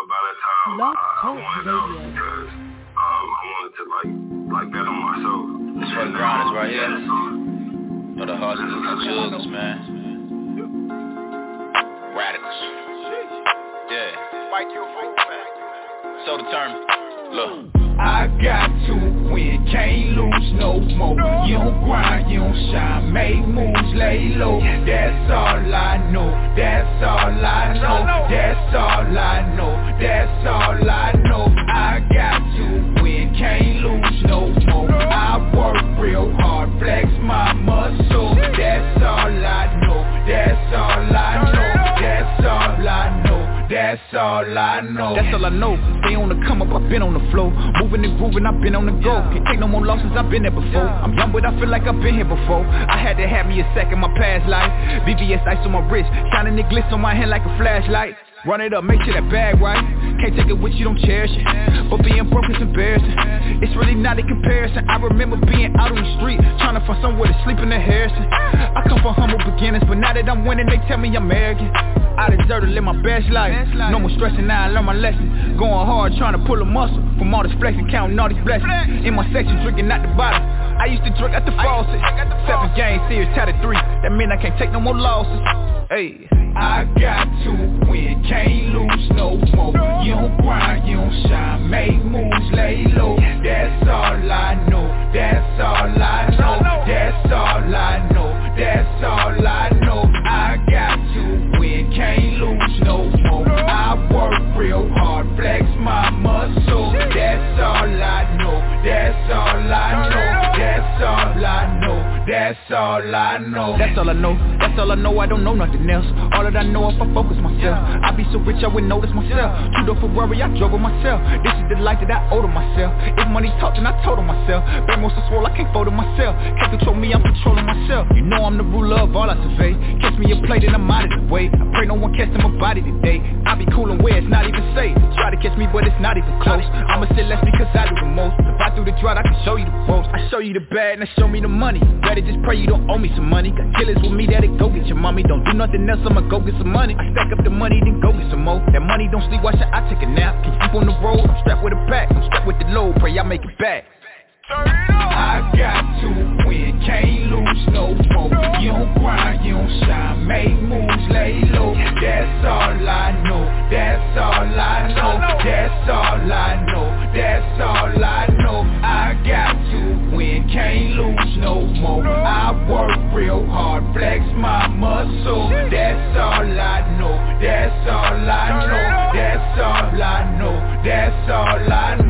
but by that time I, I wanted out because um, I wanted to like like better myself. This for the grinders right here. For the hustlers and juggers, man. Radicals. Yeah. So determined. Look. I got to win, can't lose no more. You don't grind, you don't shine, make moves, lay low. That's all I know, that's all I know, that's all I know, that's all I know. All I know. That's all I know. Stay on the come up, I've been on the flow. Moving and grooving, I've been on the go. Can't take no more losses, I've been there before. I'm young, but I feel like I've been here before. I had to have me a second, my past life. VVS ice on my wrist, shining the glitz on my hand like a flashlight. Run it up, make sure that bag right. Can't take it with you, don't cherish it. But being broke is embarrassing. It's really not a comparison. I remember being out on the street Trying to find somewhere to sleep in the Harrison. I come from humble beginnings But now that I'm winning, they tell me I'm arrogant. I deserve to live my best life. No more stressing, now I learn my lesson. Going hard, trying to pull a muscle From all this flexing, counting all these blessings. In my section, drinking out the bottle. I used to drink at the faucet. Seven games, series, tied at three. That mean I can't take no more losses. Hey I got to win, can't lose no more. You don't grind, you don't shine, make moves, lay low. That's all I know, that's all I know. That's all I know, that's all I know that's all I know. That's all I know, that's all I know, I don't know nothing else. All that I know if I focus myself. I be so rich I would notice myself. Two door Ferrari, I drove it myself. This is the life that I owe to myself. If money talk, then I told on myself. Bang so swole, I can't fold it myself. Can't control me, I'm controlling myself. You know I'm the ruler of all I survey. Catch me a plate and I'm out of the way. I pray no one catch in my body today. I be coolin' where it's not even safe. Try to catch me, but it's not even close. I'ma say less because I do the most. If I do the drought, I can show you the ropes. I show you the bad, and I show me the money. Better just pray you don't owe me some money. Got killers with me that'll go get your mommy. Don't do nothing else, I'ma go get some money. I stack up the money, then go get some more. That money don't sleep, why should I take a nap? Can sleep on the road, I'm strapped with a pack I'm strapped with the load, pray I make it back. I got to win, can't lose no more. You don't grind, you don't shine, make moves, lay low. That's all I know, that's all I know. That's all I know, that's all I know. I got to win, can't lose no more. I work real hard, flex my muscle That's all I know, that's all I know. That's all I know, that's all I know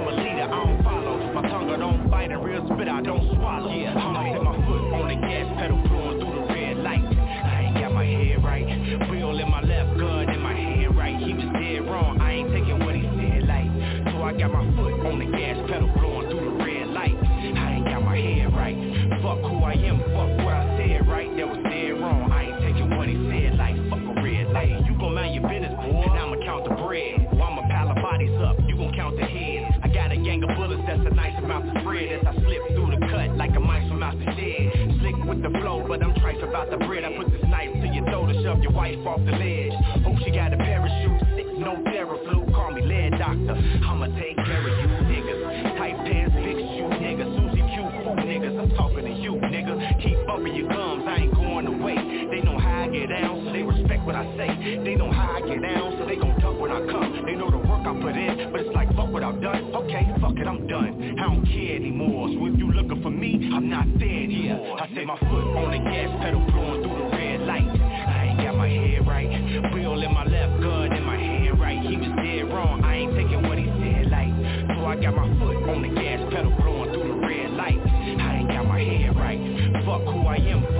I'm a leader, I don't follow. My tongue I don't bite, a real spit I don't swallow. Yeah, I'm set my foot on the gas pedal, blowing through the red light. I ain't got my head right, real in my left, good in my head right. He was dead wrong, I ain't taking what he said like. So I got my foot on the gas pedal, blowing through the red light. I ain't got my head right, fuck who I am, about the bread. I put this knife to your throat to shove your wife off the ledge. Hope she got a parachute. Sick, no Theraflu. Call me lead doctor. I'ma take care of you niggas. Tight pants, fix you niggas. Susie Q, fool niggas. I'm talking to you nigga. Keep bumping your gums. I ain't going away. They know how I get down, so they respect what I say. They know how I get down, so they gon' duck when I come. They know the work I put in, but it's like y'all done? Okay, fuck it, I'm done. I don't care anymore. So if you looking for me, I'm not there anymore. I set my foot on the gas pedal, blowing through the red light. I ain't got my head right. Wheel in my left, gun in my head right. He was dead wrong. I ain't taking what he said like. So I got my foot on the gas pedal, blowing through the red light. I ain't got my head right. Fuck who I am.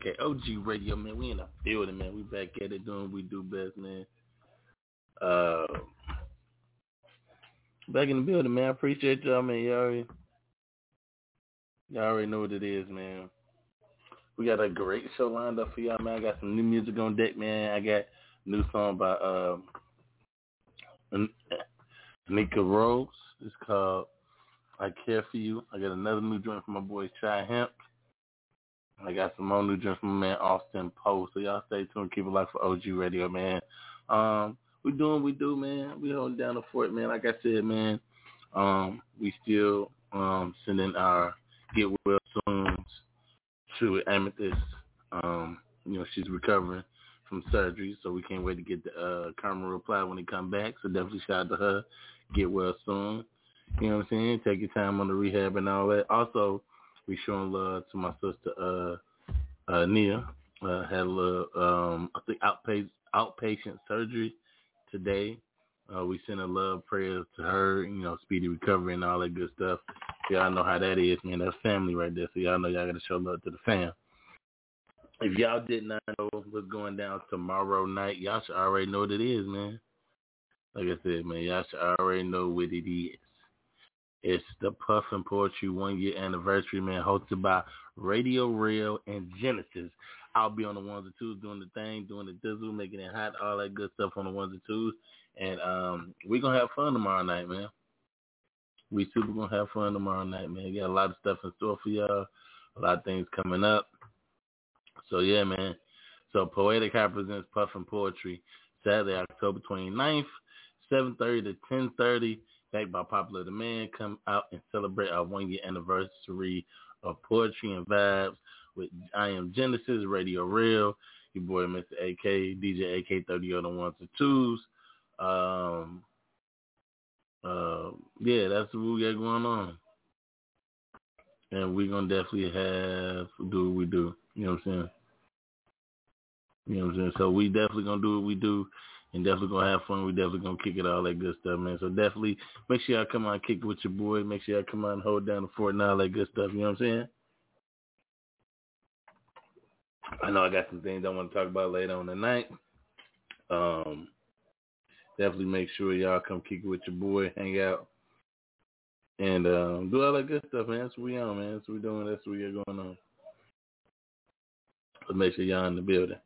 aka OG Radio, man. We in the building, man. We back at it doing what we do best, man. Uh, back in the building, man. I appreciate y'all, man. Y'all already, y'all already know what it is, man. We got a great show lined up for y'all, man. I got some new music on deck, man. I got new song by um, uh, Nika Rose. It's called I Care For You. I got another new joint from my boy Shy Hemp. I got some more new joints from man Austin Post, So y'all stay tuned. Keep it locked for OG Radio, man. Um, we doing we do, man. We holding down the fort, man. Like I said, man, um, we still um, sending our get well soon to Amethyst. Um, you know, she's recovering from surgery, so we can't wait to get the uh, karma reply when they come back. So definitely shout out to her. Get well soon. You know what I'm saying? Take your time on the rehab and all that. Also, we showing love to my sister uh, uh, Nia. Uh, had a little, um, I think outpatient outpatient surgery today. Uh, we send a love prayers to her, you know, speedy recovery and all that good stuff. Y'all know how that is, man. That's family right there. So y'all know y'all got to show love to the fam. If y'all did not know what's going down tomorrow night, y'all should already know what it is, man. Like I said, man, y'all should already know what it is. It's the Puffin Poetry one year anniversary, man, hosted by Radio Real and Genesis. I'll be on the ones and twos doing the thing, doing the dizzle, making it hot, all that good stuff on the ones and twos. And um, we're gonna have fun tomorrow night, man. We super gonna have fun tomorrow night, man. We got a lot of stuff in store for y'all, a lot of things coming up. So yeah, man. So Poetic High presents Puffin Poetry Saturday, October 29th, 7.30 to 10.30. Backed by popular demand. Come out and celebrate our one year anniversary of Poetry and Vibes with I Am Genesis, Radio Real, your boy Mr. AK, DJ AK30 on the ones and twos. Um, uh, yeah, that's what we got going on. And we're going to definitely have, do what we do. You know what I'm saying? You know what I'm saying? So we definitely going to do what we do and definitely to have fun. We definitely to kick it all that good stuff, man. So definitely make sure y'all come on and kick it with your boy. Make sure y'all come on and hold down the fort and all that good stuff. You know what I'm saying? I know I got some things I want to talk about later on tonight. Um, definitely make sure y'all come kick it with your boy, hang out, and um, do all that good stuff, man. That's what we on, man. That's what we doing. That's what we got going on. So make sure y'all in the building.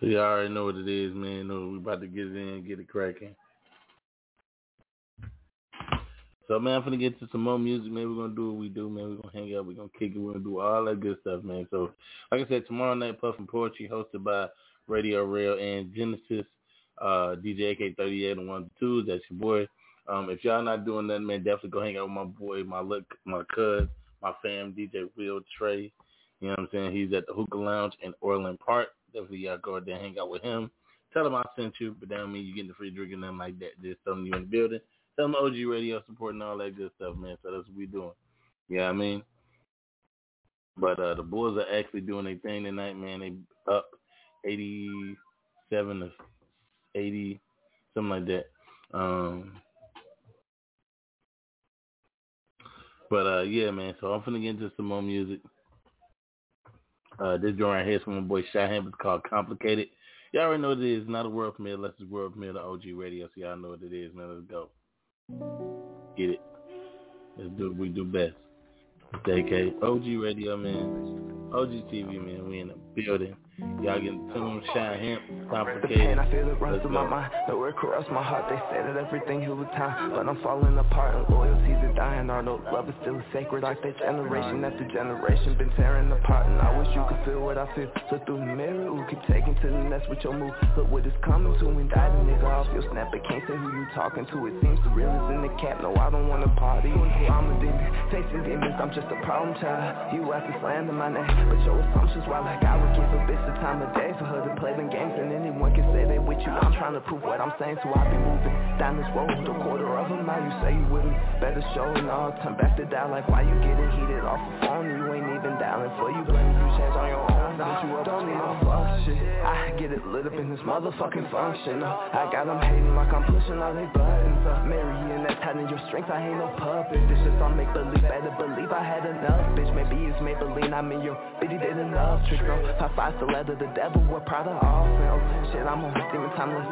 So y'all already know what it is, man. Know we about to get it in, get it cracking. So man, I'm gonna get to some more music, man. We're gonna do what we do, man. We're gonna hang out, we're gonna kick it, we're gonna do all that good stuff, man. So like I said, tomorrow night Puffin Poetry hosted by Radio Real and Genesis, uh, DJ AK thirty eight and one two. That's your boy. Um, if y'all not doing that, man, definitely go hang out with my boy, my look my cuz, my fam, DJ Real Trey. You know what I'm saying? He's at the Hookah Lounge in Orland Park. Definitely y'all go out there and hang out with him. Tell him I sent you, but that don't mean you getting the free drink and nothing like that. Just tell him you in the building. Tell him OG Radio supporting all that good stuff, man. So that's what we doing. Yeah, you know I mean. But uh, the Bulls are actually doing their thing tonight, man. They up eighty seven to eighty, something like that. Um, but uh, yeah, man. So I'm gonna get into some more music. Uh, this joint right here is from my boy Shahan. It's called Complicated. Y'all already know what it is. Not a world premiere unless it's world premiere to OG Radio. So y'all know what it is, man. Let's go. Get it. Let's do what we do best. AK. OG Radio, man. OG TV, man. We in the building. Y'all getting tuned, shine him, complicated. The pain, I feel it run through my mind. The word corrupts my heart. They say that everything heals with time, but I'm falling apart. And loyalties are dying. Our love is still sacred. Like that generation after generation been tearing apart. And I wish you could feel what I feel. So through the mirror, we keep taking to the nest with your move. Look what it's coming to and die the nigga off your snap. But can't say who you talking to. It seems the real is in the cap. No, I don't wanna party. I'm a demon, chasing demons. I'm just a problem child. You have to slander my name, but your assumptions why like I would give a bitch the time of day for her to play them games. And anyone can say they with you. I'm trying to prove what I'm saying so I be moving. Down this road a quarter of a mile you say you with me. Better show and all. Turn back to dial like why you getting heated off the phone? You ain't even dialing for you. Blame you change on your own now you up don't need no fuck shit I get it lit up in this motherfucking function. I got them hating like I'm pushing all they buttons up. Mary and that's having your strength I ain't no puppet. This just all make believe better believe I had enough bitch. Maybe it's Maybelline I'm in your bitty did enough no. Top five stiletto the devil, we're proud of all films. Shit, I'm on demon time, let's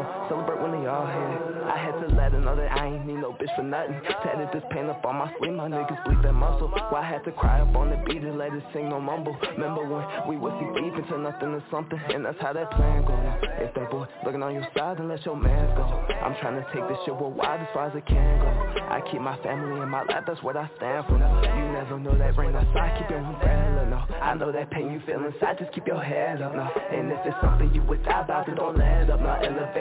the. Celebrate when they all here. I had to let her know that I ain't need no bitch for nothing. Tatted this pain up on my sleeve, my niggas bleed that muscle. Why I had to cry up on the beat and let it sing no mumble. Remember when we was see deep into nothing to something And that's how that plan go. If that boy looking on your side, then let your man go. I'm trying to take this shit worldwide as far as it can go. I keep my family in my life, that's what I stand for. Now. You never know that rain outside, keep it umbrella, no I know that pain you feel inside, just keep your head up. Now And if it's something you without about, then don't let up. Now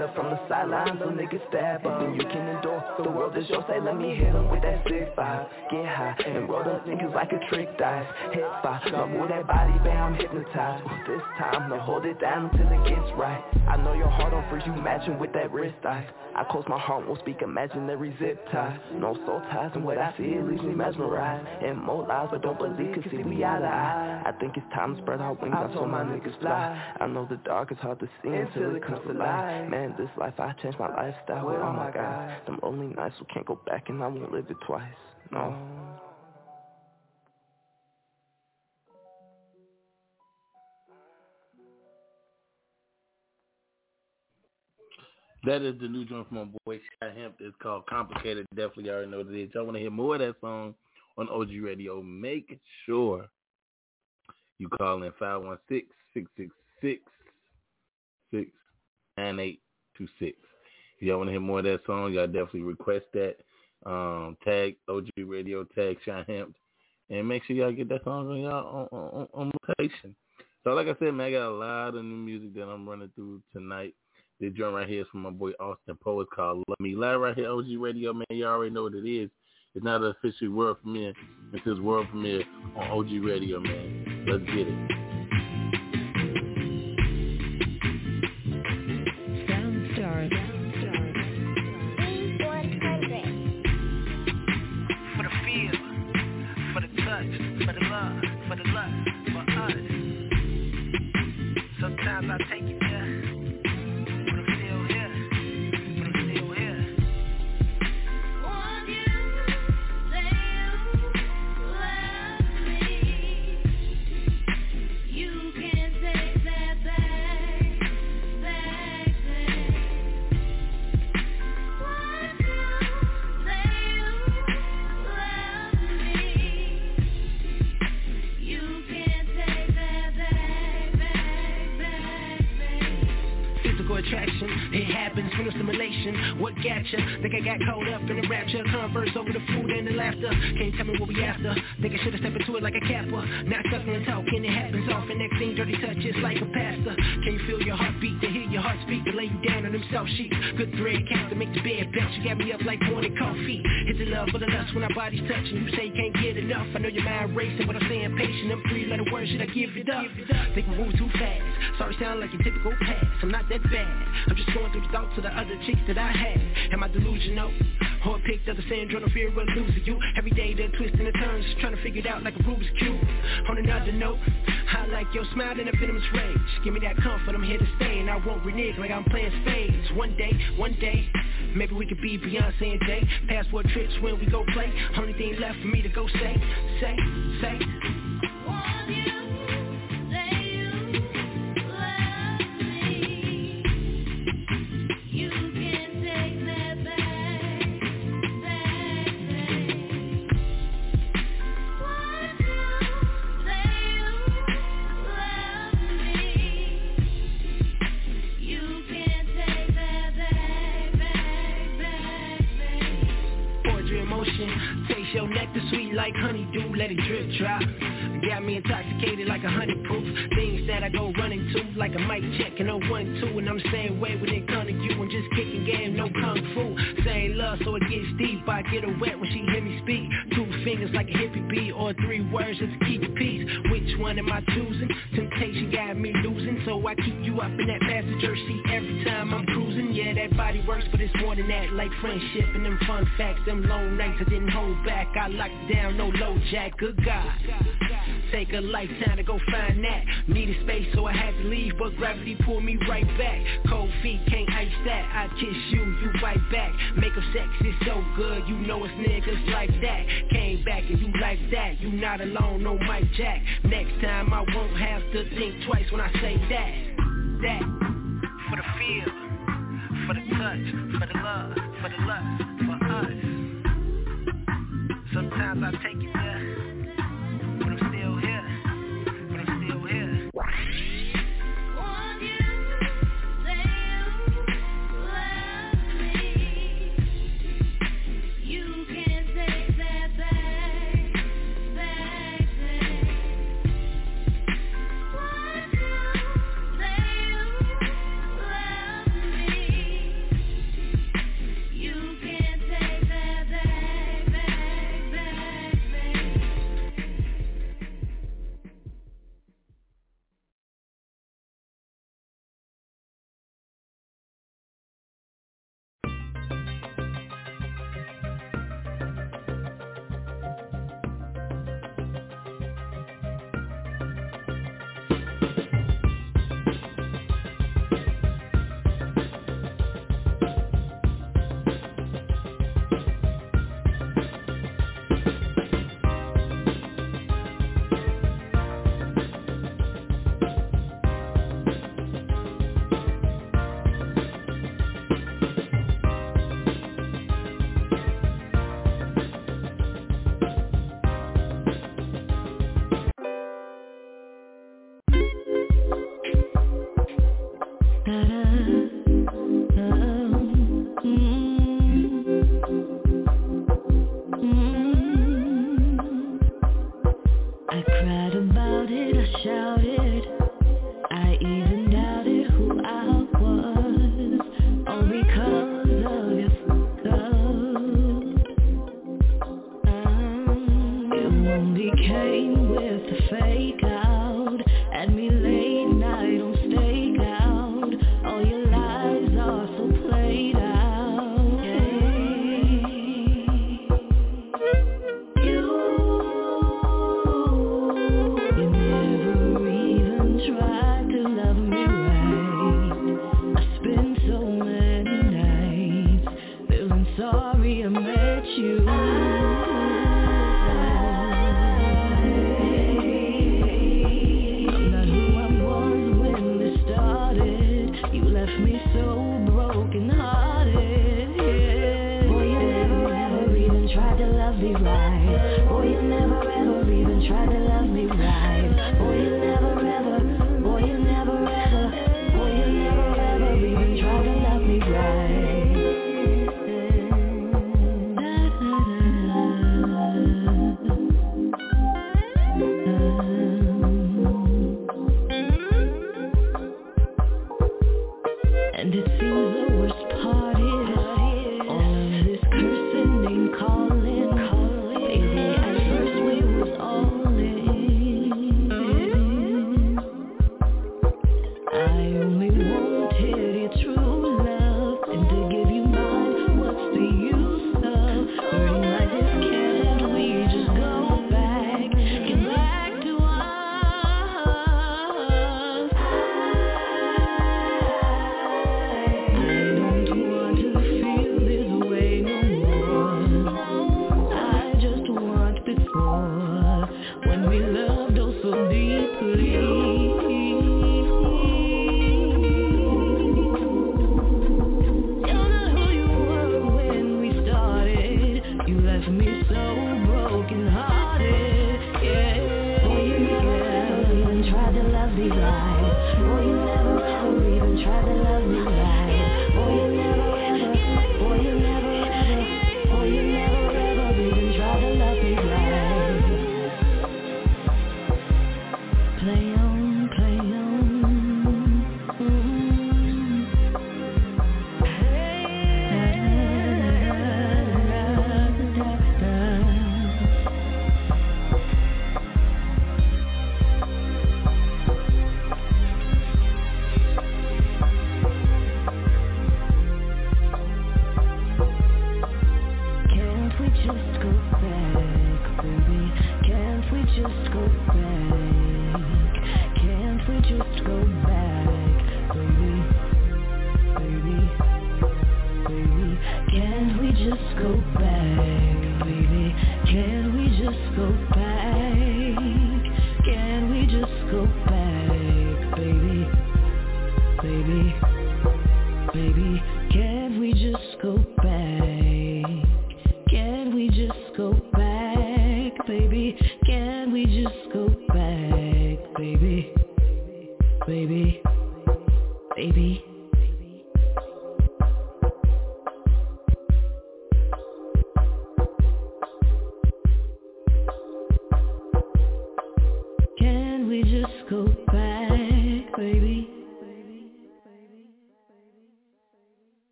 elevator from the sidelines, so niggas step up. And you can endure, the world is yours, say let me hit them with that six five. Get high, and roll them niggas like a trick dice. Hit five, now move that body, bam, I'm hypnotized. This time, now hold it down until it gets right. I know your heart on first, you matching with that wrist ice I close my heart, won't speak imaginary zip ties. No soul ties, and what I see, it leaves me mesmerized. And more lies, but don't believe, cause see we eye to eye. I think it's time to spread our wings out so my niggas fly. I know the dark is hard to see until it comes to light Man, this life, I changed my lifestyle with all my guys. Them only nights we can't go back and I won't live it twice, no That is the new joint from my boy Shy Hemp. It's called Complicated. Definitely you already know what it is. Y'all want to hear more of that song on OG Radio, make sure you call in 516-666-6826. If y'all want to hear more of that song, y'all definitely request that. Um, tag OG Radio, tag Shy Hemp, and make sure y'all get that song on y'all on, on, on location. So like I said, man, I got a lot of new music that I'm running through tonight. This joint right here is from my boy Austin Poe. It's called Love Me. Live right here, OG Radio, man. You already know what it is. It's not an official world premiere. It's his world premiere on OG Radio, man. Let's get it. Tell me what we after. Think I should've stepped into it like a capper. Not sucking and talking, it happens often. Next thing, dirty touches like a pastor. Can you feel your heartbeat? To hear your heart speak, to lay you down on them soft sheets. Good thread cast to make the bed bounce. You got me up like morning coffee. Hit the love for the lust when our bodies touching. You say you can't get enough. I know your mind racing, but I'm staying patient. I'm three letter words, should I give it up? Think we move too fast. Sorry, sound like your typical past. I'm not that bad. I'm just going through the thoughts of the other chicks that I had. Am I delusional? Or picked up the syndrome of fear of losing you. Every day the twists and the turns trying to figure it out like a Rubik's Cube. On another note I like your smile and a venomous rage. Give me that comfort, I'm here to stay And I won't renege like I'm playing spades. One day, one day Maybe we could be Beyonce and Jay. Passport trips when we go play Only thing left for me to go say Say, say. Poetry in your nectar sweet like honeydew Let it drip drop. Got me intoxicated like a honey proof Things that I go running to Like a mic check and a one two And I'm same way when it come to you. I'm just kicking game, no kung fu. Same love so it gets deep. I get her wet when she hear me speak. Two fingers like a hippie beat Or three words just keep Which one am I choosing? Temptation got me losing. So I keep you up in that passenger seat Every time I'm cruising. Yeah, that body works but it's more than that Like friendship and them fun facts. Them long nights I didn't hold back. I locked down, no low jack. Good God Take a lifetime to go find that. Needed space so I had to leave But gravity pulled me right back. Cold feet can't ice that. I kiss you, you bite back. Make up sex is so good You know it's niggas like that. Came back and you like that You not alone, no Mike Jack. Next time I won't have to think twice when I say that. That. For the feel For the touch For the love For the lust For us. Sometimes I take it there Right.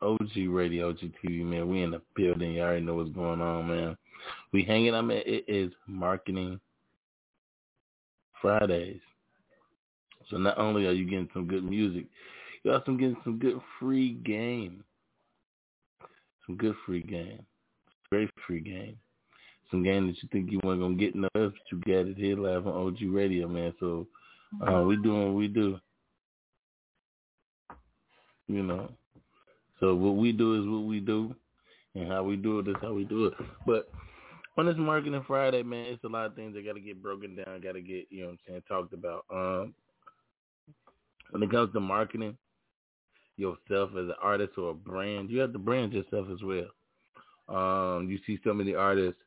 OG Radio, OG TV, man. We in the building. You already know what's going on, man. We hanging out, man. It is Marketing Fridays. So not only are you getting some good music, you're also getting some good free game. Some good free game. Great free game. Some game that you think you weren't gonna get no else, but you got it here live on OG Radio, man. So uh, we doing what we do. You know. So what we do is what we do, and how we do it is how we do it. But on this Marketing Friday, man, it's a lot of things that got to get broken down, got to get you know what I'm saying talked about. Um, when it comes to marketing yourself as an artist or a brand, you have to brand yourself as well. Um, you see so many artists,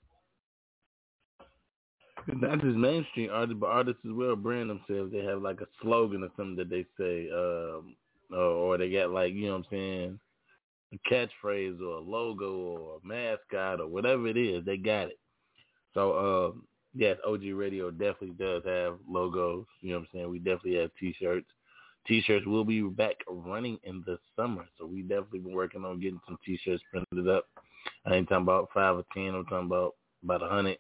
not just mainstream artists, but artists as well brand themselves. They have like a slogan or something that they say, um, or, or they got like you know what I'm saying a catchphrase or a logo or a mascot or whatever it is, they got it. So um, yes, OG Radio definitely does have logos. You know what I'm saying? We definitely have T-shirts, T-shirts will be back running in the summer, so we definitely been working on getting some T-shirts printed up. I ain't talking about five or ten. I'm talking about about a hundred.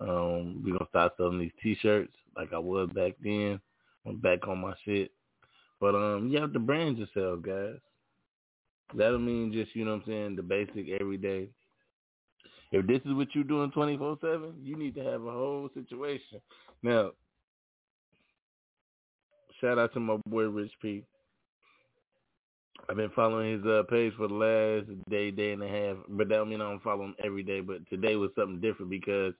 Um, we're gonna start selling these T-shirts like I was back then. I'm back on my shit, but um, you have to brand yourself, guys. That'll mean just you know what I'm saying the basic everyday. If this is what you're doing 24/7, you need to have a whole situation. Now, shout out to my boy Rich P. I've been following his uh, page for the last day, day and a half, but that don't mean I don't follow him every day. But today was something different because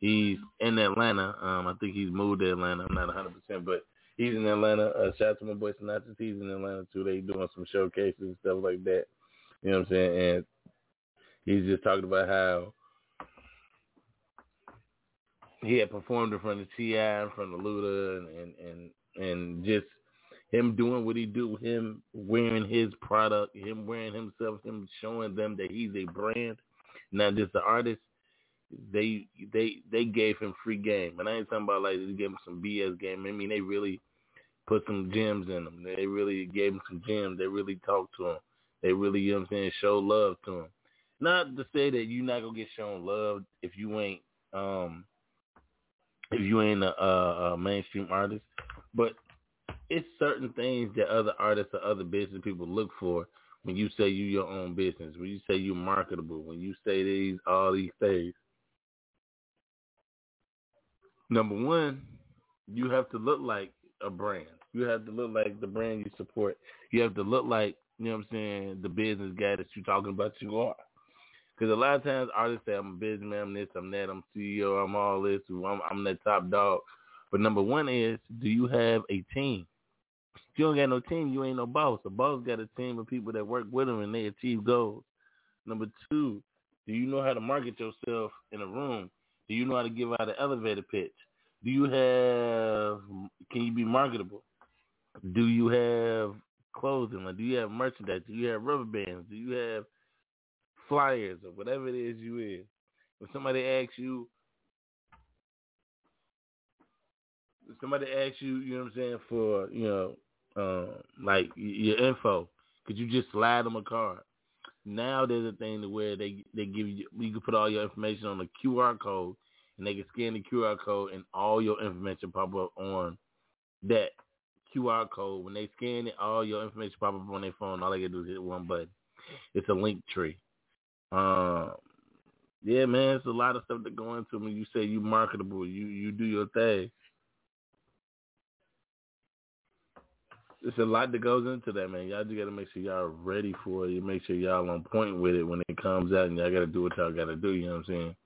he's in Atlanta. Um, I think he's moved to Atlanta. I'm not 100, percent but he's in Atlanta. Uh, shout out to my boy Sinatra. He's in Atlanta too. They doing some showcases and stuff like that. You know what I'm saying? And he's just talking about how he had performed in front of T.I., in front of Luda, and, and and and just him doing what he do, him wearing his product, him wearing himself, him showing them that he's a brand, not just the artist. They they they gave him free game, and I ain't talking about like they gave him some BS game. I mean, they really put some gems in them. They really gave him some gems. They really talked to him. They really, you know what I'm saying, show love to him. Not to say that you're not gonna get shown love if you ain't um if you ain't a, a, a mainstream artist, but it's certain things that other artists or other business people look for when you say you your own business, when you say you're marketable, when you say these all these things. Number one, you have to look like a brand. You have to look like the brand you support. You have to look like, you know what I'm saying, the business guy that you're talking about you are. Because a lot of times artists say, I'm a businessman, I'm this, I'm that, I'm CEO, I'm all this, I'm, I'm that top dog. But number one is, do you have a team? If you don't got no team, you ain't no boss. A boss got a team of people that work with him and they achieve goals. Number two, do you know how to market yourself in a room? Do you know how to give out an elevator pitch? Do you have, can you be marketable? Do you have clothing? Like, do you have merchandise? Do you have rubber bands? Do you have flyers or whatever it is you is? When somebody asks you, if somebody asks you, you know what I'm saying, for, you know, um, like your info, could you just slide them a card? Now there's a thing to where they they give you you can put all your information on a QR code and they can scan the QR code and all your information pop up on that QR code. When they scan it, all your information pop up on their phone. All they gotta do is hit one button. It's a link tree. Um, yeah, man, it's a lot of stuff that go into when you say you marketable. You you do your thing. It's a lot that goes into that, man. Y'all just gotta make sure y'all ready for it. You make sure y'all on point with it when it comes out, and y'all gotta do what y'all gotta do. You know what I'm saying?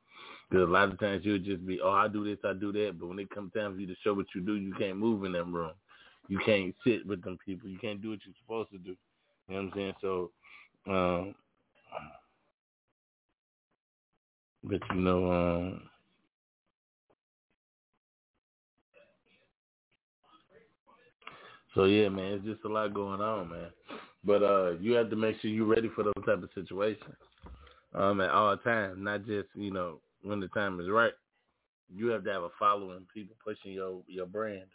Because a lot of times you'll just be, oh, I do this, I do that, but when it comes time for you to show what you do, you can't move in that room. You can't sit with them people. You can't do what you're supposed to do. You know what I'm saying? So, um, but you know, um, So yeah, man, it's just a lot going on, man. But uh, you have to make sure you're ready for those type of situations um, at all times, not just you know when the time is right. You have to have a following, people pushing your your brand,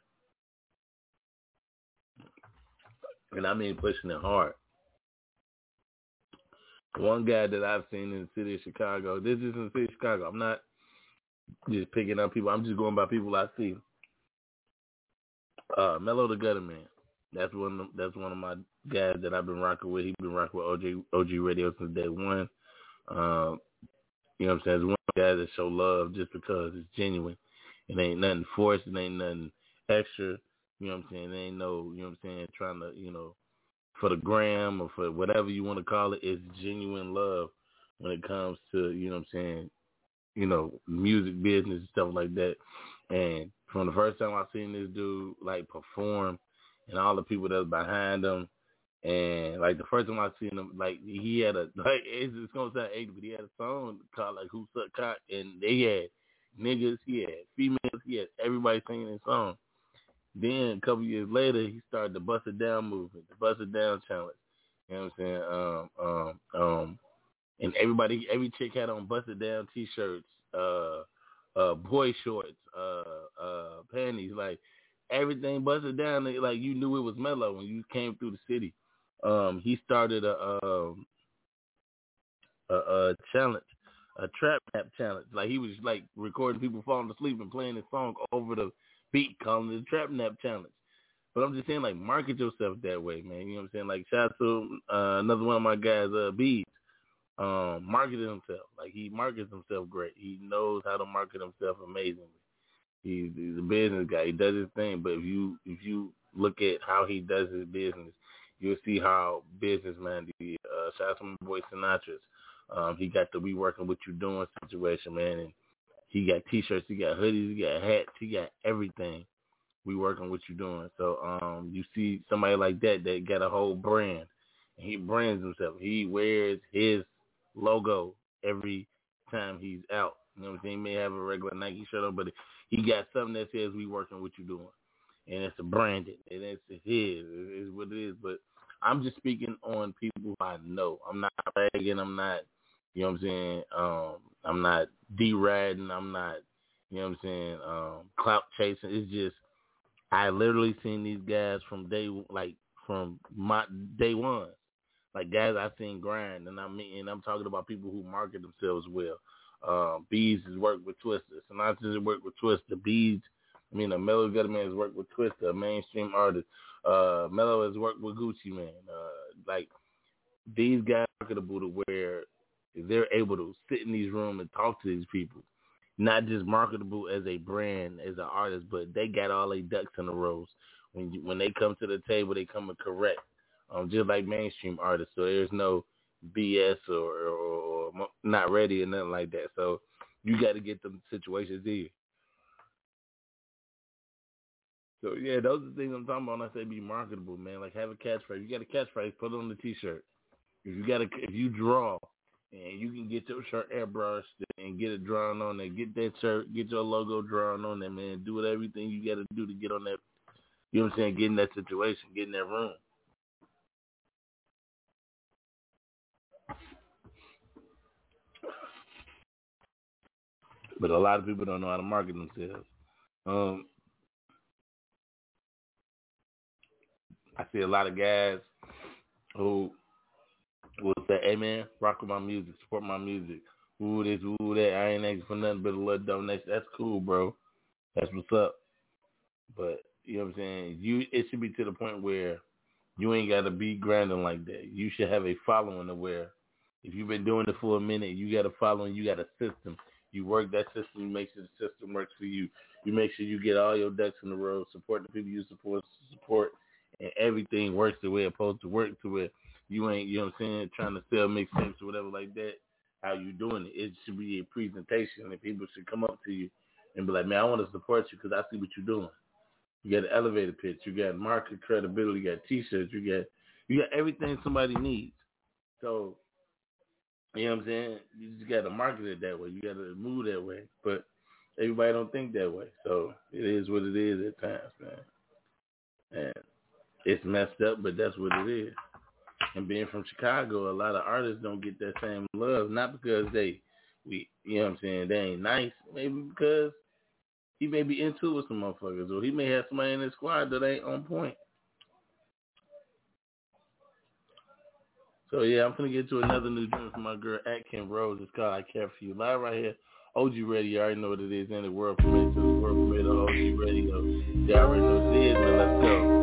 and I mean pushing it hard. One guy that I've seen in the city of Chicago. This is in the city of Chicago. I'm not just picking up people. I'm just going by people I see. Uh, Mello the Gutter Man. That's one. Of, that's one of my guys that I've been rocking with. He's been rocking with OG OG Radio since day one. Um, you know what I'm saying? It's one guy that show love just because it's genuine. It ain't nothing forced. It ain't nothing extra. You know what I'm saying? It ain't no. You know what I'm saying? Trying to you know for the gram or for whatever you want to call it. It's genuine love when it comes to you know what I'm saying. You know, music business and stuff like that. And from the first time I seen this dude like perform and all the people that's behind him and like the first time I seen him, like he had a like it's, it's gonna sound age, but he had a song called like "Who Suck Cock," and they had niggas, he had females, he had everybody singing his song. Then a couple years later, he started the Bust It Down movement, the Bust It Down challenge. You know what I'm saying? Um, um, um, and everybody, every chick had on Bust It Down t-shirts, uh, uh, boy shorts, uh, uh, panties. Like everything busted down. Like you knew it was mellow when you came through the city. Um, he started a um a, a challenge, a trap rap challenge. Like he was like recording people falling asleep and playing his song over the beat, calling it a trap nap challenge. But I'm just saying, like, market yourself that way, man. You know what I'm saying? Like, shout out to uh, another one of my guys, uh, Beads, um, marketed himself. Like, he markets himself great. He knows how to market himself amazingly. He's, he's a business guy. He does his thing. But if you if you look at how he does his business, you'll see how businessman. The uh, shout out to my boy Sinatra's. Um, he got the "We Working What You Doing" situation, man, and he got T-shirts, he got hoodies, he got hats, he got everything. We working what you're doing. So um, you see somebody like that that got a whole brand. And he brands himself. He wears his logo every time he's out. You know what I'm saying? He may have a regular Nike shirt on, but he got something that says "We working what you're doing," and it's a branded, and it's his. It's what it is. But I'm just speaking on people I know. I'm not bragging. I'm not you know what I'm saying? Um, I'm not deriding. I'm not, you know what I'm saying, um, clout chasing. It's just I literally seen these guys from day like from my day one. Like guys I seen grind and I mean and I'm talking about people who market themselves well. Um, Bees has worked with Twista. Sinatra has worked with Twista. Bees I mean, a Mellow Gutterman has worked with Twista, a mainstream artist. Uh, Mellow has worked with Gucci Mane. Uh, like these guys marketable to where they're able to sit in these rooms and talk to these people, not just marketable as a brand, as an artist, but they got all their ducks in a row. When you, when they come to the table, they come correct, um, just like mainstream artists. So there's no BS or, or, or not ready or nothing like that. So you got to get them situations in. So yeah, those are the things I'm talking about when I say be marketable, man. Like have a catchphrase. You got a catchphrase, put it on the t-shirt. If you got a, if you draw, and you can get your shirt airbrushed and get it drawn on there. Get that shirt, get your logo drawn on there, man. Do everything you got to do to get on that. You know what I'm saying? Get in that situation, get in that room. But a lot of people don't know how to market themselves. Um, I see a lot of guys who that, hey man, rock with my music, support my music. Ooh this, ooh that. I ain't asking for nothing but a little donation. That's cool, bro. That's what's up. But you know what I'm saying? You it should be to the point where you ain't gotta be grinding like that. You should have a following to where if you've been doing it for a minute, you got a following, you got a system. You work that system, you make sure the system works for you. You make sure you get all your ducks in the row, support the people you support, support, and everything works the way it's supposed to work to it you ain't, you know what I'm saying, trying to sell mixtapes or whatever like that, how you doing it. It should be a presentation and people should come up to you and be like, man, I want to support you because I see what you're doing. You got an elevator pitch, you got market credibility, you got t-shirts, you got you got everything somebody needs. So, you know what I'm saying? You just got to market it that way. You got to move that way. But everybody don't think that way. So it is what it is at times, man. And it's messed up, but that's what it is. And being from Chicago, a lot of artists don't get that same love. Not because they, we, you know what I'm saying, they ain't nice. Maybe because he may be into with some motherfuckers, or he may have somebody in his squad that ain't on point. So yeah, I'm gonna get to another new joint from my girl Atkin Rose. It's called I Care for You. Live right here. OG Radio, you already know what it is. In the world premiere to the world premiere to OG Radio. You already know what it is, man. Let's go.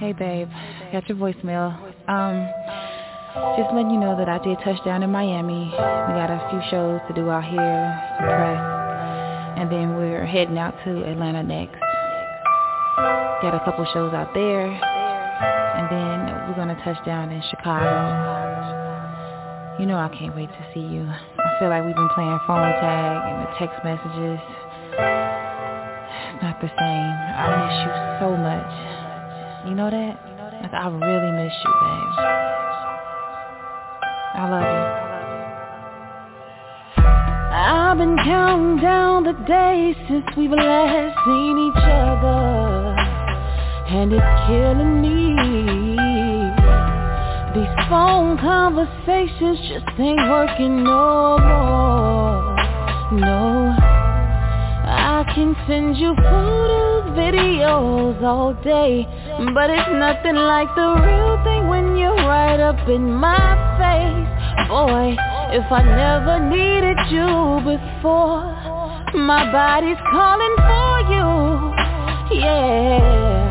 Babe. Got your voicemail. Um, just letting you know that I did touch down in Miami. We got a few shows to do out here, some press, and then we're heading out to Atlanta next. Got a couple shows out there, and then we're gonna touch down in Chicago. You know I can't wait to see you. I feel like we've been playing phone tag and the text messages. It's not the same. I miss you so much. You know that? Like I really miss you, babe. I love you. I've been counting down the days since we've last seen each other And it's killing me These phone conversations just ain't working no more No I can send you photos, videos all day but it's nothing like the real thing when you're right up in my face. Boy, if I never needed you before My body's calling for you. Yeah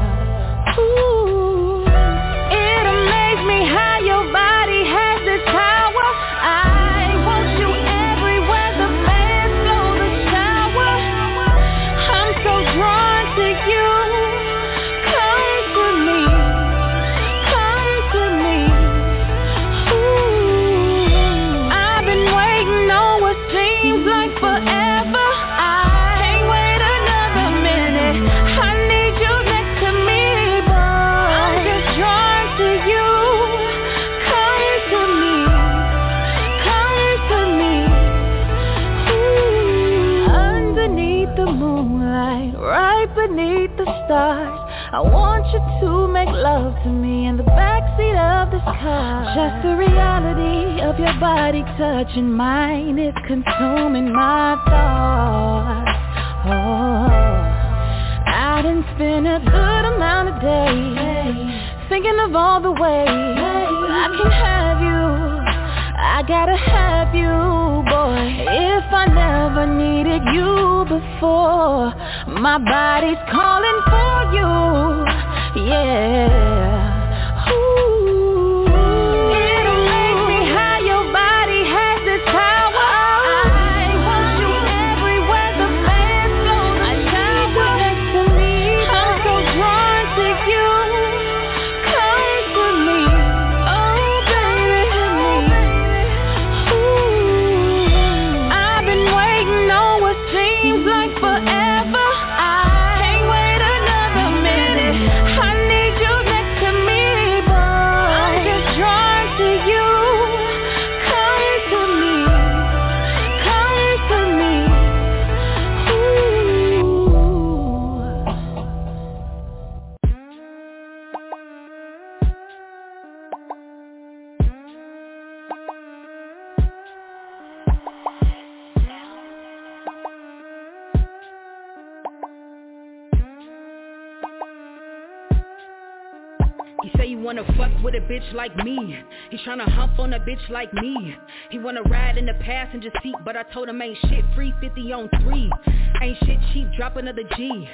to me in the backseat of this ah, car. Just the reality of your body touching mine. Is consuming my thoughts. Oh, I didn't spend a good amount of days. Thinking of all the ways I can have you. I gotta have you, boy. If I never needed you before My body's calling for you, yeah with a bitch like me. He tryna hump on a bitch like me. He wanna ride in the passenger seat, but I told him ain't shit free 50 on 3. Ain't shit cheap, drop another G.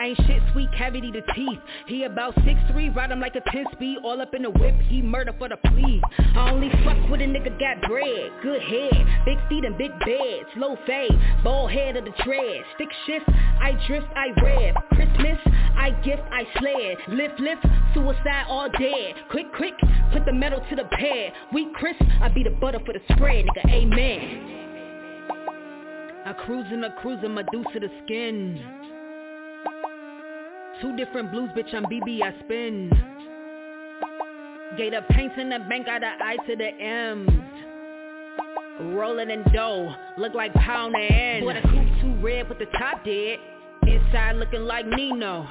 Ain't shit sweet, cavity to teeth. He about 6'3, ride him like a 10 speed, all up in the whip, he murder for the plea. I only fuck with a nigga got bread, good head, big feet and big beds, low fade, bald head of the tread, stick shift, I drift, I rev, Christmas, I gift, I sled, lift, lift, suicide all dead, quick, quick, put the metal to the pad, we crisp, I be the butter for the spread, nigga, amen. I cruise in a cruiser, Medusa the skin. Two different blues, bitch, I'm BB, I spin. Gator paints in the bank, got the I to the M's. Rolling in dough, look like pound and Boy, the coupe too red with the top dead. Inside looking like Nino.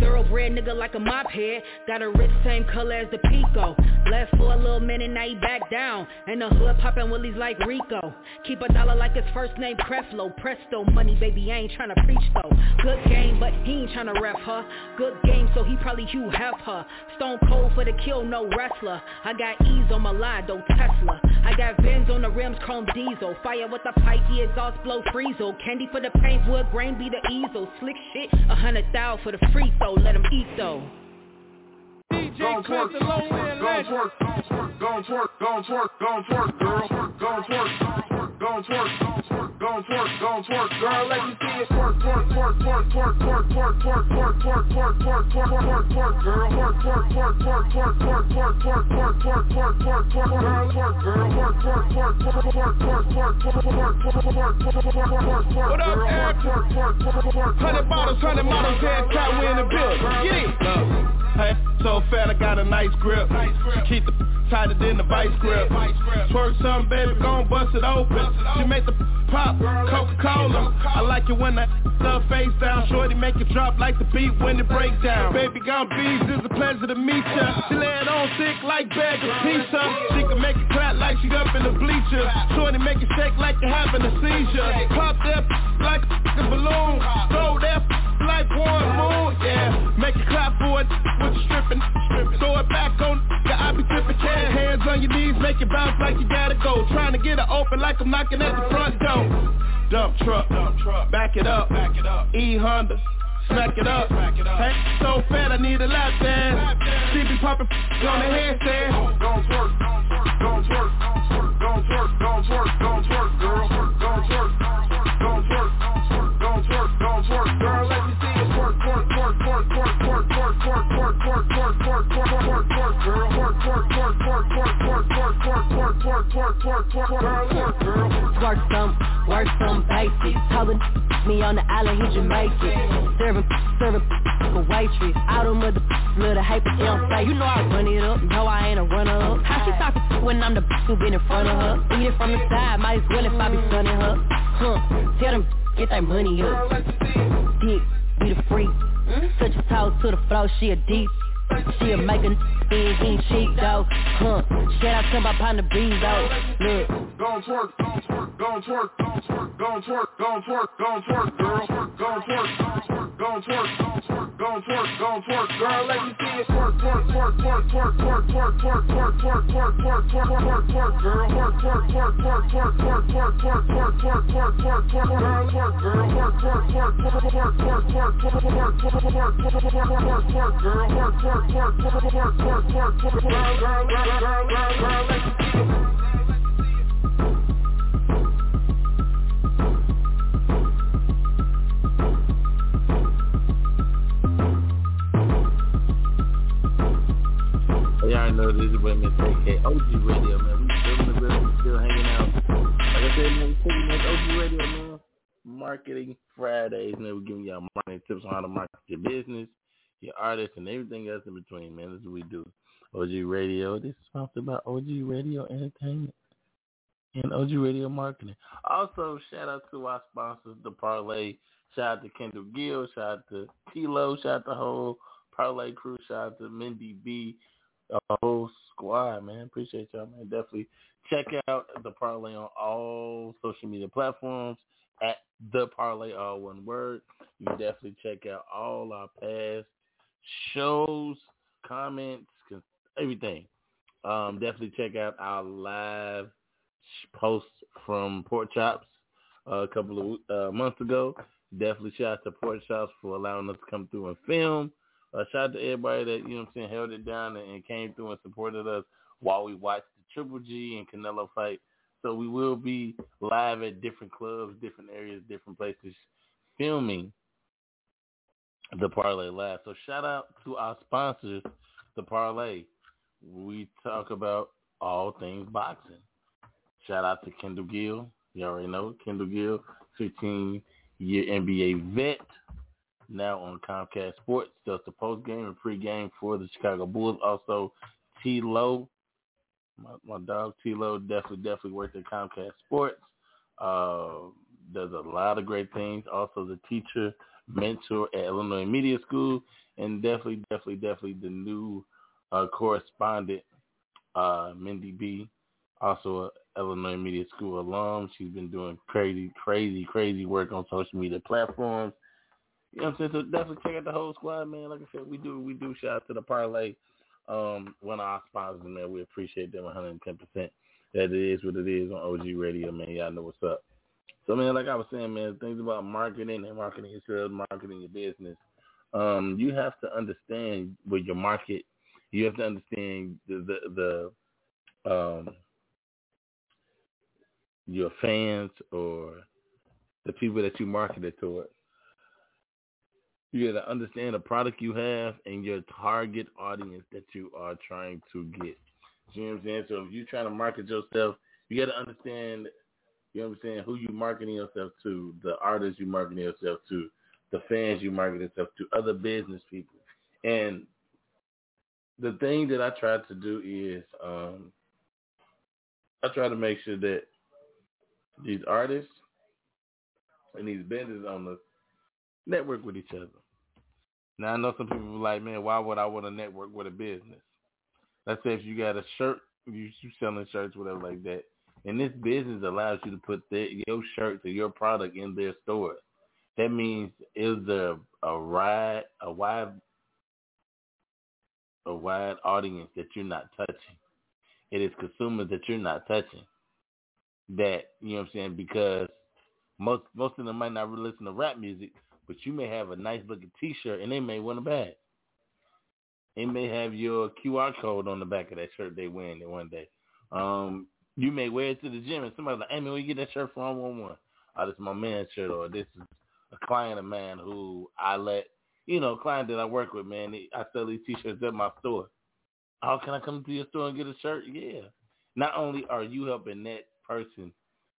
Thoroughbred nigga like a mop head. Got a wrist same color as the Pico. Left for a little minute, now he back down. And the hood poppin' willies like Rico. Keep a dollar like his first name Creflo. Presto money, baby, I ain't tryna preach though. Good game, but he ain't tryna rep her. Good game, so he probably Hugh her. Stone cold for the kill, no wrestler. I got ease on my line, Tesla. I got Benz on the rims, chrome diesel. Fire with the pipe, the exhaust blow freezel. Candy for the paint, wood grain be the easel. Slick shit, a hundred thou for the free so let them eat though. DJ Clint alone in Atlanta. Go twerk, go twerk, go twerk, go twerk, go twerk, girl. Go twerk, go twerk, go twerk. go gon' twerk, gon' twerk, girl. Let me see it twerk, twerk, twerk, twerk, twerk, twerk, twerk, twerk, twerk, twerk, twerk, twerk, twerk, twerk, twerk, girl. Twerk, twerk, twerk, twerk, twerk, twerk, twerk, twerk, twerk, twerk, twerk, twerk, twerk, girl. Twerk, girl. Twerk, twerk, twerk, twerk, twerk, twerk, twerk, twerk, twerk, twerk, twerk, twerk, twerk, What up. Eric? Hundred bottles, hundred models, head cat, we in the building. Get it. Hey, so fat, I got a nice grip. Keep the tighter than the vice grip. Twerk something, baby, gon' bust it open. She make the pop, Coca-Cola. I like it when that stuff face down. Shorty make it drop like the beat when it break down. Baby gone bees, it's a pleasure to meet ya. She lay it on thick like bag of pizza. She can make it clap like she up in the bleachers. Shorty make it shake like you having a seizure. Pop that like a balloon. Throw that like one moon, yeah. Make it clap for it with stripping. Throw it back on, on your knees, make it bounce like you gotta go. Trying to get it open like I'm knocking at the front door. Dump truck, back it up, E Honda. Smack it up, hey, so fat I need a lap dance. She be popping on the handstand. Gon' twerk, gon' twerk, gon' twerk, gon' twerk, gon' twerk, girl. Gon' twerk, twerk, twerk, twerk, twerk, twerk, girl. Twerk, girl. Twerk some, work some basic. Told me on the island, he Jamaican. Serving, serving for waitress. All them other little hyper don't say. You know I run it up, no I ain't a runner up. How she talking when I'm the who been in front of her? Eat it from the side, might as well if I be stunning her. Huh, tell them get that money up. Dick, be the freak. Touch your toes to the floor, she a deep. She'll make a he ain't cheap though. Huh, shout out to my partner Bezo. Look. Gon' twerk, gon' twerk, gon' twerk, gon' twerk, gon' twerk, gon' twerk, gon' twerk, girl. Gon' twerk, gon' twerk, gon' twerk, gon' twerk, girl. Let me see it twerk, twerk, twerk, twerk, twerk, twerk, twerk, twerk, twerk, twerk, twerk, twerk, twerk, twerk, twerk, girl. Twerk, twerk, twerk, twerk, twerk, twerk, twerk, twerk, twerk, twerk, twerk, twerk, twerk, girl. Twerk, girl. Twerk, twerk, twerk, twerk, twerk, twerk, twerk, twerk, twerk, twerk, twerk, twerk, twerk, girl. Twerk, twerk, twerk, twerk, twerk, twerk, twerk, twerk, girl, girl, girl, girl, girl, girl. Let me see it. Y'all know this is Mr. AK OG Radio, man. We still in the building, still hanging out. Like I said, man, we taking that OG Radio, man. Marketing Fridays, man. We're giving y'all marketing tips on how to market your business, your artists, and everything else in between, man. This is what we do. OG Radio. This is sponsored by OG Radio Entertainment and OG Radio Marketing. Also, shout out to our sponsors, the Parlay. Shout out to Kendall Gill. Shout out to T-Lo. Shout out to the whole Parlay crew. Shout out to Mindy B. The whole squad, man. Appreciate y'all, man. Definitely check out the Parlay on all social media platforms at the Parlay, all one word. You can definitely check out all our past shows, comments, everything. Um, definitely check out our live posts from Pork Chops uh, a couple of uh, months ago. Definitely shout out to Pork Chops for allowing us to come through and film. Uh, shout out to everybody that, you know what I'm saying, held it down and, and came through and supported us while we watched the Triple G and Canelo fight. So we will be live at different clubs, different areas, different places, filming the Parlay Live. So shout out to our sponsors, the Parlay. We talk about all things boxing. Shout out to Kendall Gill. You already know Kendall Gill, 15 year NBA vet. Now on Comcast Sports, does the post game and pre game for the Chicago Bulls. Also, T Low, my, my dog T Low, definitely definitely worked at Comcast Sports. Uh, does a lot of great things. Also, the teacher mentor at Illinois Media School, and definitely, definitely, definitely the new uh, correspondent, uh, Mindy B, also a Illinois Media School alum. She's been doing crazy, crazy, crazy work on social media platforms. You know what I'm saying? So definitely check out the whole squad, man. Like I said, we do we do shout out to the parlay. Um, one of our sponsors, man. We appreciate them 110 percent that it is what it is on OG Radio, man. Y'all know what's up. So, man, like I was saying, man, things about marketing and marketing yourself, marketing your business. Um, you have to understand where your market. You have to understand the the, the um your fans or the people that you marketed toward. You got to understand the product you have and your target audience that you are trying to get. You know? So if you're trying to market yourself, you got to understand, you know what I'm saying, who you marketing yourself to, the artists you marketing yourself to, the fans you marketing yourself to, other business people. And the thing that I try to do is um, I try to make sure that these artists and these business owners network with each other. Now I know some people are like, man, why would I want to network with a business? let's say if you got a shirt, you, you selling shirts, whatever like that, and this business allows you to put your shirt or your product in their stores. That means is there a wide, a wide, a wide audience that you're not touching. It is consumers that you're not touching. That you know what I'm saying because most most of them might not really listen to rap music, but you may have a nice looking T-shirt and they may want a buy it. May have your QR code on the back of that shirt they wearing it one day. Um, you may wear it to the gym and somebody's like, hey man, where you get that shirt from? One one. Oh, this is my man's shirt or this is a client of mine who I let, you know, client that I work with, man. I sell these t-shirts at my store. How can I come to your store and get a shirt? Yeah. Not only are you helping that person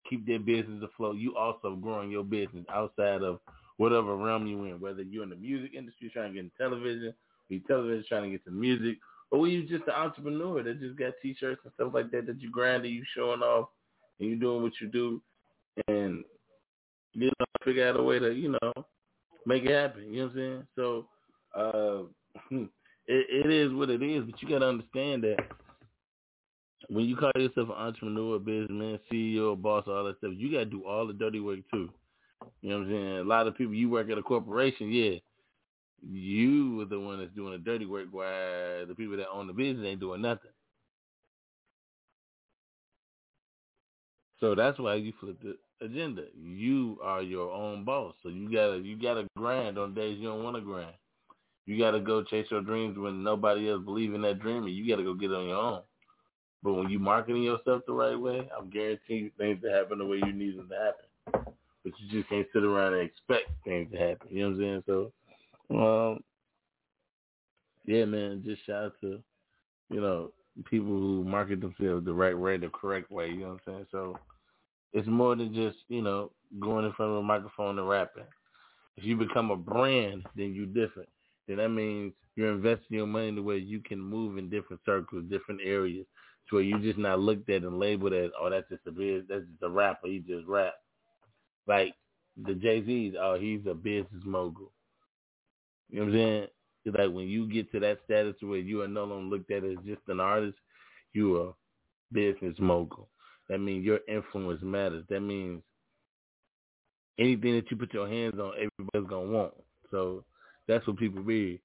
keep their business afloat, you also growing your business outside of whatever realm you're in, whether you're in the music industry trying to get in television, be television, trying to get some music, or were you just an entrepreneur that just got T-shirts and stuff like that that you grinding, you showing off, and you doing what you do, and you know figure out a way to you know make it happen. You know what I'm saying? So uh, it, it is what it is, but you got to understand that when you call yourself an entrepreneur, businessman, CEO, boss, all that stuff, you got to do all the dirty work too. You know what I'm saying? A lot of people, you work at a corporation, yeah, you were the one that's doing the dirty work while the people that own the business ain't doing nothing. So that's why you flip the agenda. You are your own boss. So you gotta you gotta grind on days you don't want to grind. You gotta go chase your dreams when nobody else believe in that dream, and you gotta go get it on your own. But when you marketing yourself the right way, I'm guaranteeing things to happen the way you need them to happen. But you just can't sit around and expect things to happen. You know what I'm saying? So well, yeah, man. Just shout out to you know people who market themselves the right way, the correct way. You know what I'm saying? So it's more than just you know going in front of a microphone and rapping. If you become a brand, then you're different. Then that means you're investing your money in the way you can move in different circles, different areas, to where you just not looked at and labeled as, oh, that's just a biz, that's just a rapper. He just rap. Like the Jay Z's, oh, he's a business mogul. You know what I'm saying? Like when you get to that status where you are no longer looked at as just an artist, you are business mogul. That means your influence matters. That means anything that you put your hands on, everybody's gonna want. So that's what people read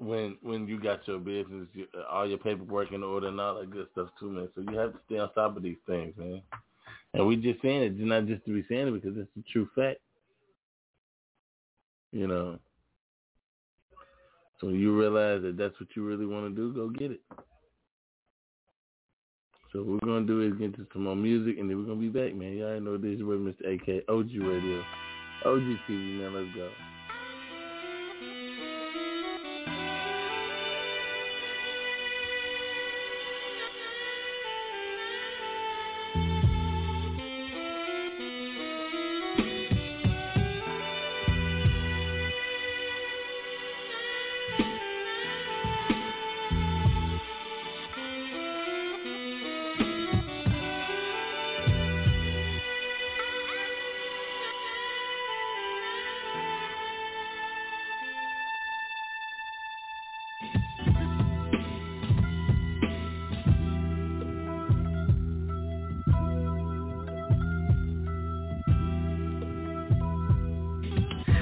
when when you got your business, all your paperwork in order and all that good stuff too, man. So you have to stay on top of these things, man. And we just saying it, not just to be saying it because it's a true fact. You know. So you realize that that's what you really want to do, go get it. So what we're gonna do is get into some more music, and then we're gonna be back, man. Y'all know this is where Mr. AK OG Radio, OG TV, man. Let's go.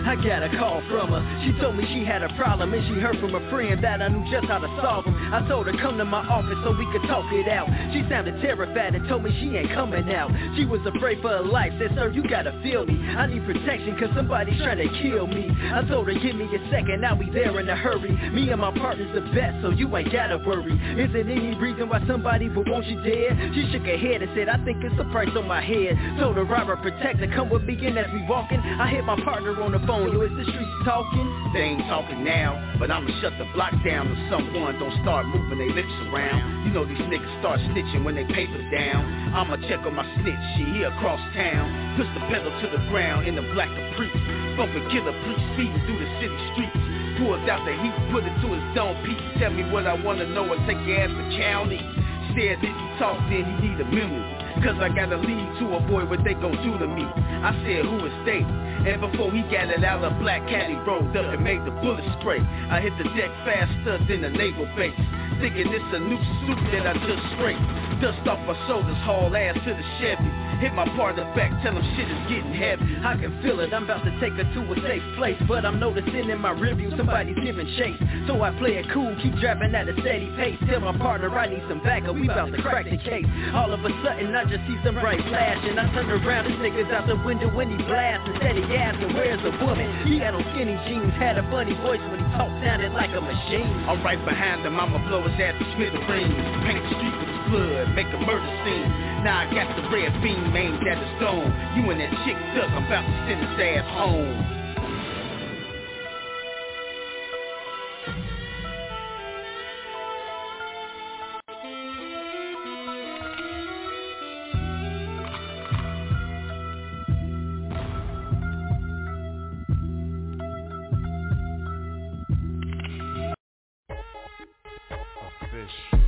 I got a call from her. She told me she had a problem and she heard from a friend that I knew just how to solve them. I told her come to my office so we could talk it out. She sounded terrified and told me she ain't coming out. She was afraid for her life. Said, sir, you gotta feel me. I need protection cause somebody's trying to kill me. I told her give me a second, I'll be there in a hurry. Me and my partner's the best, so you ain't gotta worry. Is there any reason why somebody would want you dead? She shook her head and said, I think it's a price on my head. Told her robber protector, come with me and as we walking, I hit my partner on the phone. Yo, is the streets talking? They ain't talking now, but I'ma shut the block down if someone don't start moving their lips around. You know these niggas start snitching when they paper down. I'ma check on my snitch, shit, he across town. Push the pedal to the ground in the black Caprice. Bumping killer police speeding through the city streets. Pulled out the heat, put it to his dome piece. Tell me what I wanna know and take your ass to county. Said if he talk, then he need a memory. Cause I gotta lead to avoid what they gon' do to me. I said, who is they? And before he it out, a black caddy rolled up and made the bullet spray. I hit the deck faster than the naval base. Thinking it's a new suit that I just scraped. Dust off my shoulders, haul ass to the Chevy. Hit my partner back, tell him shit is getting heavy. I can feel it, I'm about to take her to a safe place. But I'm noticing in my review somebody's giving chase. So I play it cool, keep driving at a steady pace. Tell my partner I need some backup, we about to crack the case. All of a sudden I just see some bright flash And I turn around, this nigga's out the window when he blasts Instead he asking, where's the woman? He had on skinny jeans, had a funny voice when he talked, sounded like a machine I'm right behind him, I'ma blow his ass to smithereens Paint the street blood, make a murder scene. Now I got the red beam aimed at the dome You and that chick duck, about to send his ass home.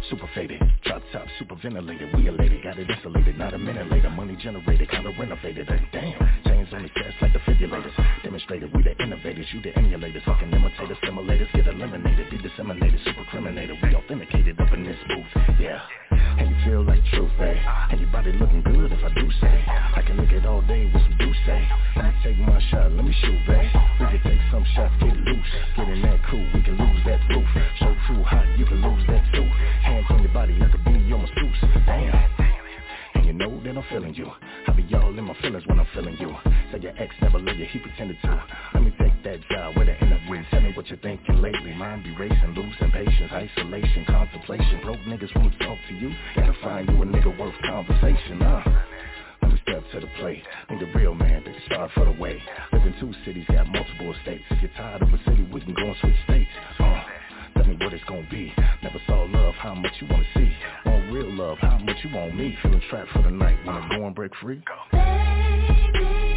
Super faded, drop top, super ventilated, we elated, got it insulated, not a minute later, money generated, kinda renovated, uh, damn, chains on the gas like the defibrillators, demonstrated, we the innovators, you the emulators, fucking imitators, simulators, get eliminated, be disseminated, super criminated, we authenticated up in this booth, yeah, and you feel like truth, eh, and your body looking good if I do say, I can look it all day with some do say, let me take my shot, let me shoot, babe, we can take some shots, get loose, get in that cool, we can lose that roof, so too hot, you can lose that too, hands on your body, I could be damn, and you know that I'm feeling you, I be all in my feelings when I'm feeling you, say your ex never loved you, he pretended to, let me take that job, where the interview, tell me what you're thinking lately, mind be racing, losing patience, isolation, contemplation, broke niggas won't talk to you, gotta find you a nigga worth conversation, huh? Let me step to the plate. Need a real man can start for the way. Live in two cities, got multiple states. If you're tired of a city, we can go and switch states. Uh, tell me what it's gonna be. Never love, how much you wanna see. Want real love, how much you want me. Feeling trapped for the night, wanna go and break free? Baby,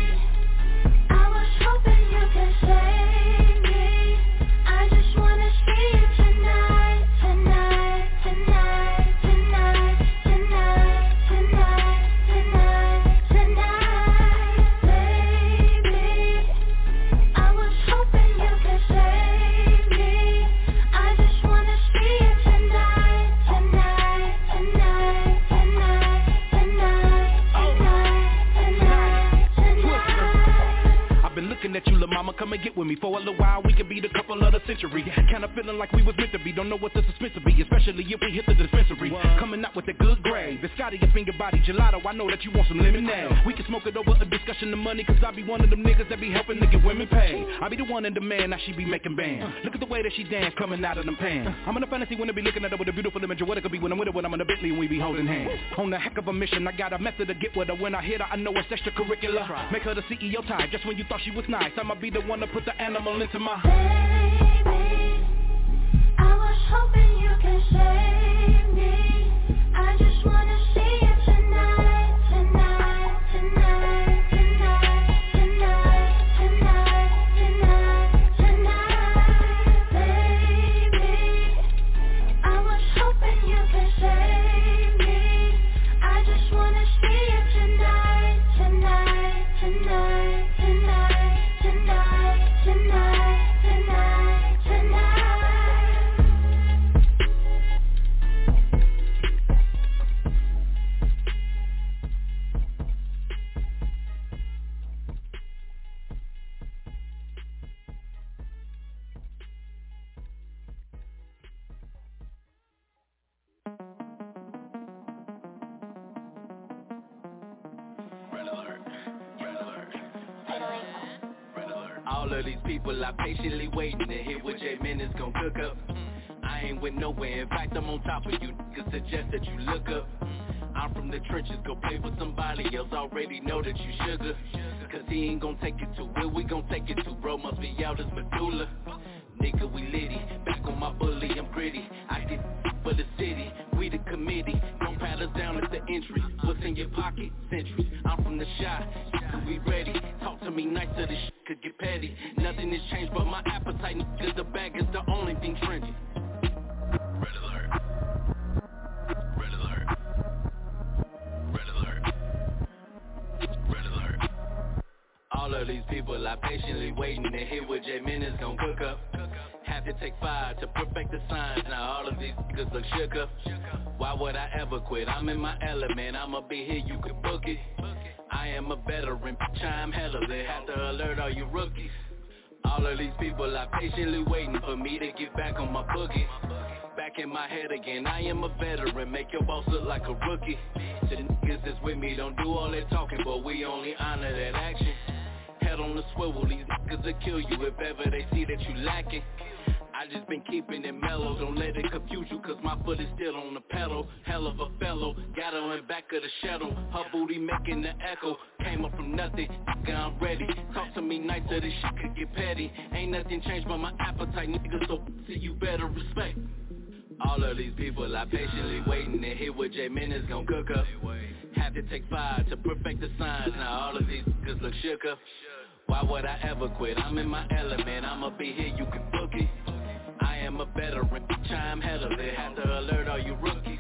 come and get with me. For a little while, we could be the couple of the century. Kinda feeling like we was meant to be. Don't know what the suspense will be Especially if we hit the dispensary. Coming out with a good grade. Biscotti, your finger body, gelato. I know that you want some lemonade. We can smoke it over a discussion of money Cause I be one of them niggas that be helping to get women paid. I be the one in demand, now she be making bands. Look at the way that she dance coming out of them pants. I'm in a fantasy when I be looking at her with a beautiful image of what it could be when I'm with her When I'm in a Bentley and we be holding hands. On the heck of a mission, I got a method to get with her. When I hit her, I know it's extracurricular. Make her the CEO type, just when you thought she was nice. I'ma be the one to put the animal into my I was hoping you could save waiting to hear what J-Man is gon' cook up. Have to take five to perfect the signs. Now all of these niggas look shook up. Why would I ever quit? I'm in my element. I'ma be here, you can book it. I am a veteran, I'm hella lit. Have to alert all you rookies. All of these people are patiently waiting for me to get back on my boogie. Back in my head again, I am a veteran, make your boss look like a rookie. The niggas that's with me don't do all that talking, but we only honor that action. Head on the swivel, these niggas will kill you if ever they see that you lacking. I just been keeping it mellow, don't let it confuse you Cause my foot is still on the pedal. Hell of a fellow, got her in back of the shuttle. Her booty making the echo, came up from nothing. Nigga, I'm ready, talk to me nice so this shit could get petty. Ain't nothing changed but my appetite, nigga So see you better respect all of these people are patiently waiting to hear what J-Man is gon' cook up. Have to take five to perfect the signs. Now all of these niggas look shook up. Why would I ever quit? I'm in my element, I'ma be here, you can book it. I am a veteran, I'm hell of it. Have to alert all you rookies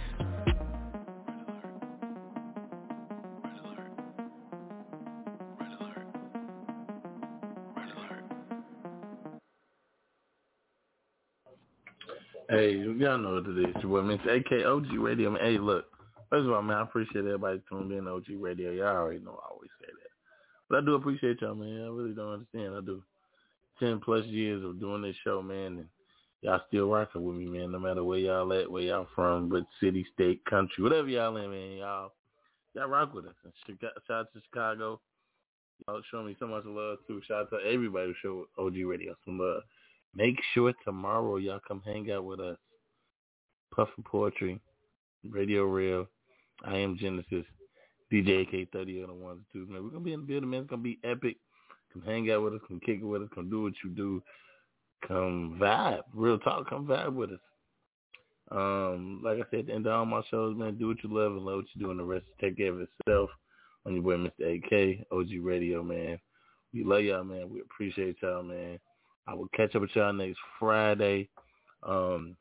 Hey, y'all know what it is. Boy, Mr. AK OG Radio. Hey, look. First of all, man, I appreciate everybody tuned in OG Radio. Y'all already know I always say that. But I do appreciate y'all, man. I really don't understand. I do. Ten plus years of doing this show, man, and y'all still rocking with me, man. No matter where y'all at, where y'all from, but city, state, country, whatever y'all in, man, y'all, y'all rock with us. And shout out to Chicago. Y'all showing me so much love too. Shout out to everybody who showed OG Radio some love. Make sure tomorrow y'all come hang out with us. Puffin Poetry, Radio Real, I am Genesis, DJ AK30 on the ones and twos, man. We're gonna be in the building, man. It's gonna be epic. Come hang out with us, come kick it with us, come do what you do. Come vibe. Real talk, come vibe with us. Um, like I said, end of all my shows, man, do what you love and love what you do and the rest take care of itself. On your boy Mr. AK, OG Radio, man. We love y'all, man. We appreciate y'all, man. I will catch up with y'all next Friday. Um,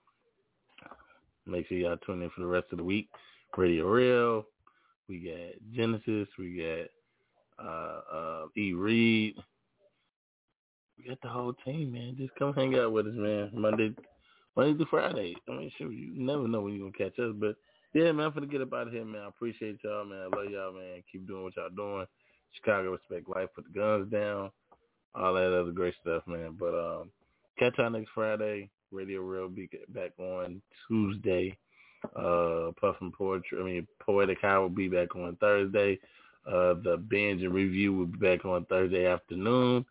make sure y'all tune in for the rest of the week. Radio Real. We got Genesis. We got uh, uh, E. Reed. We got the whole team, man. Just come hang out with us, man. Monday, Monday through Friday. I mean, sure, you never know when you're gonna catch us, but yeah, man, I'm gonna get up out of here, man. I appreciate y'all, man. I love y'all, man. Keep doing what y'all doing. Chicago respect life. Put the guns down all that other great stuff, man. But um, catch y'all next Friday. Radio Real be back on Tuesday. Uh, Puffin Poetry, I mean Poetic High will be back on Thursday. Uh, the binge and review will be back on Thursday afternoon.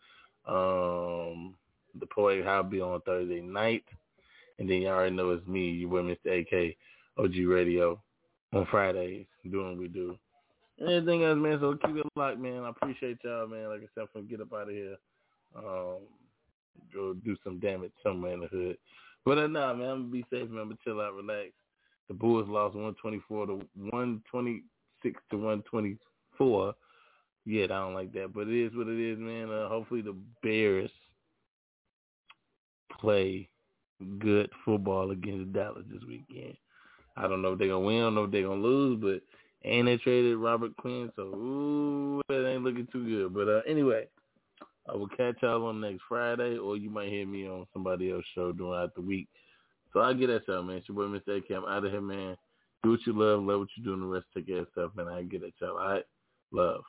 Um, the Poetic High will be on Thursday night, and then you already know it's me, you with Mr. AK, OG Radio, on Fridays doing what we do. Anything else, man? So keep it locked, man. I appreciate y'all, man. Like I said, I'm gonna get up out of here um, go do some damage somewhere in the hood. But uh, nah, man, I'm gonna be safe, man. But chill out, relax. The Bulls lost 124 to 126 to 124. Yeah, I don't like that, but it is what it is, man. Uh, hopefully the Bears play good football against Dallas this weekend. I don't know if they're gonna win, I don't know if they're gonna lose, but and they traded Robert Quinn, so ooh, that ain't looking too good. But uh, anyway, I will catch y'all on next Friday, or you might hear me on somebody else's show during the week. So I get at y'all, man. It's your boy, Mr. AK. I'm out of here, man. Do what you love, love what you do, and the rest take care of stuff, man. I get at y'all. All right? Love.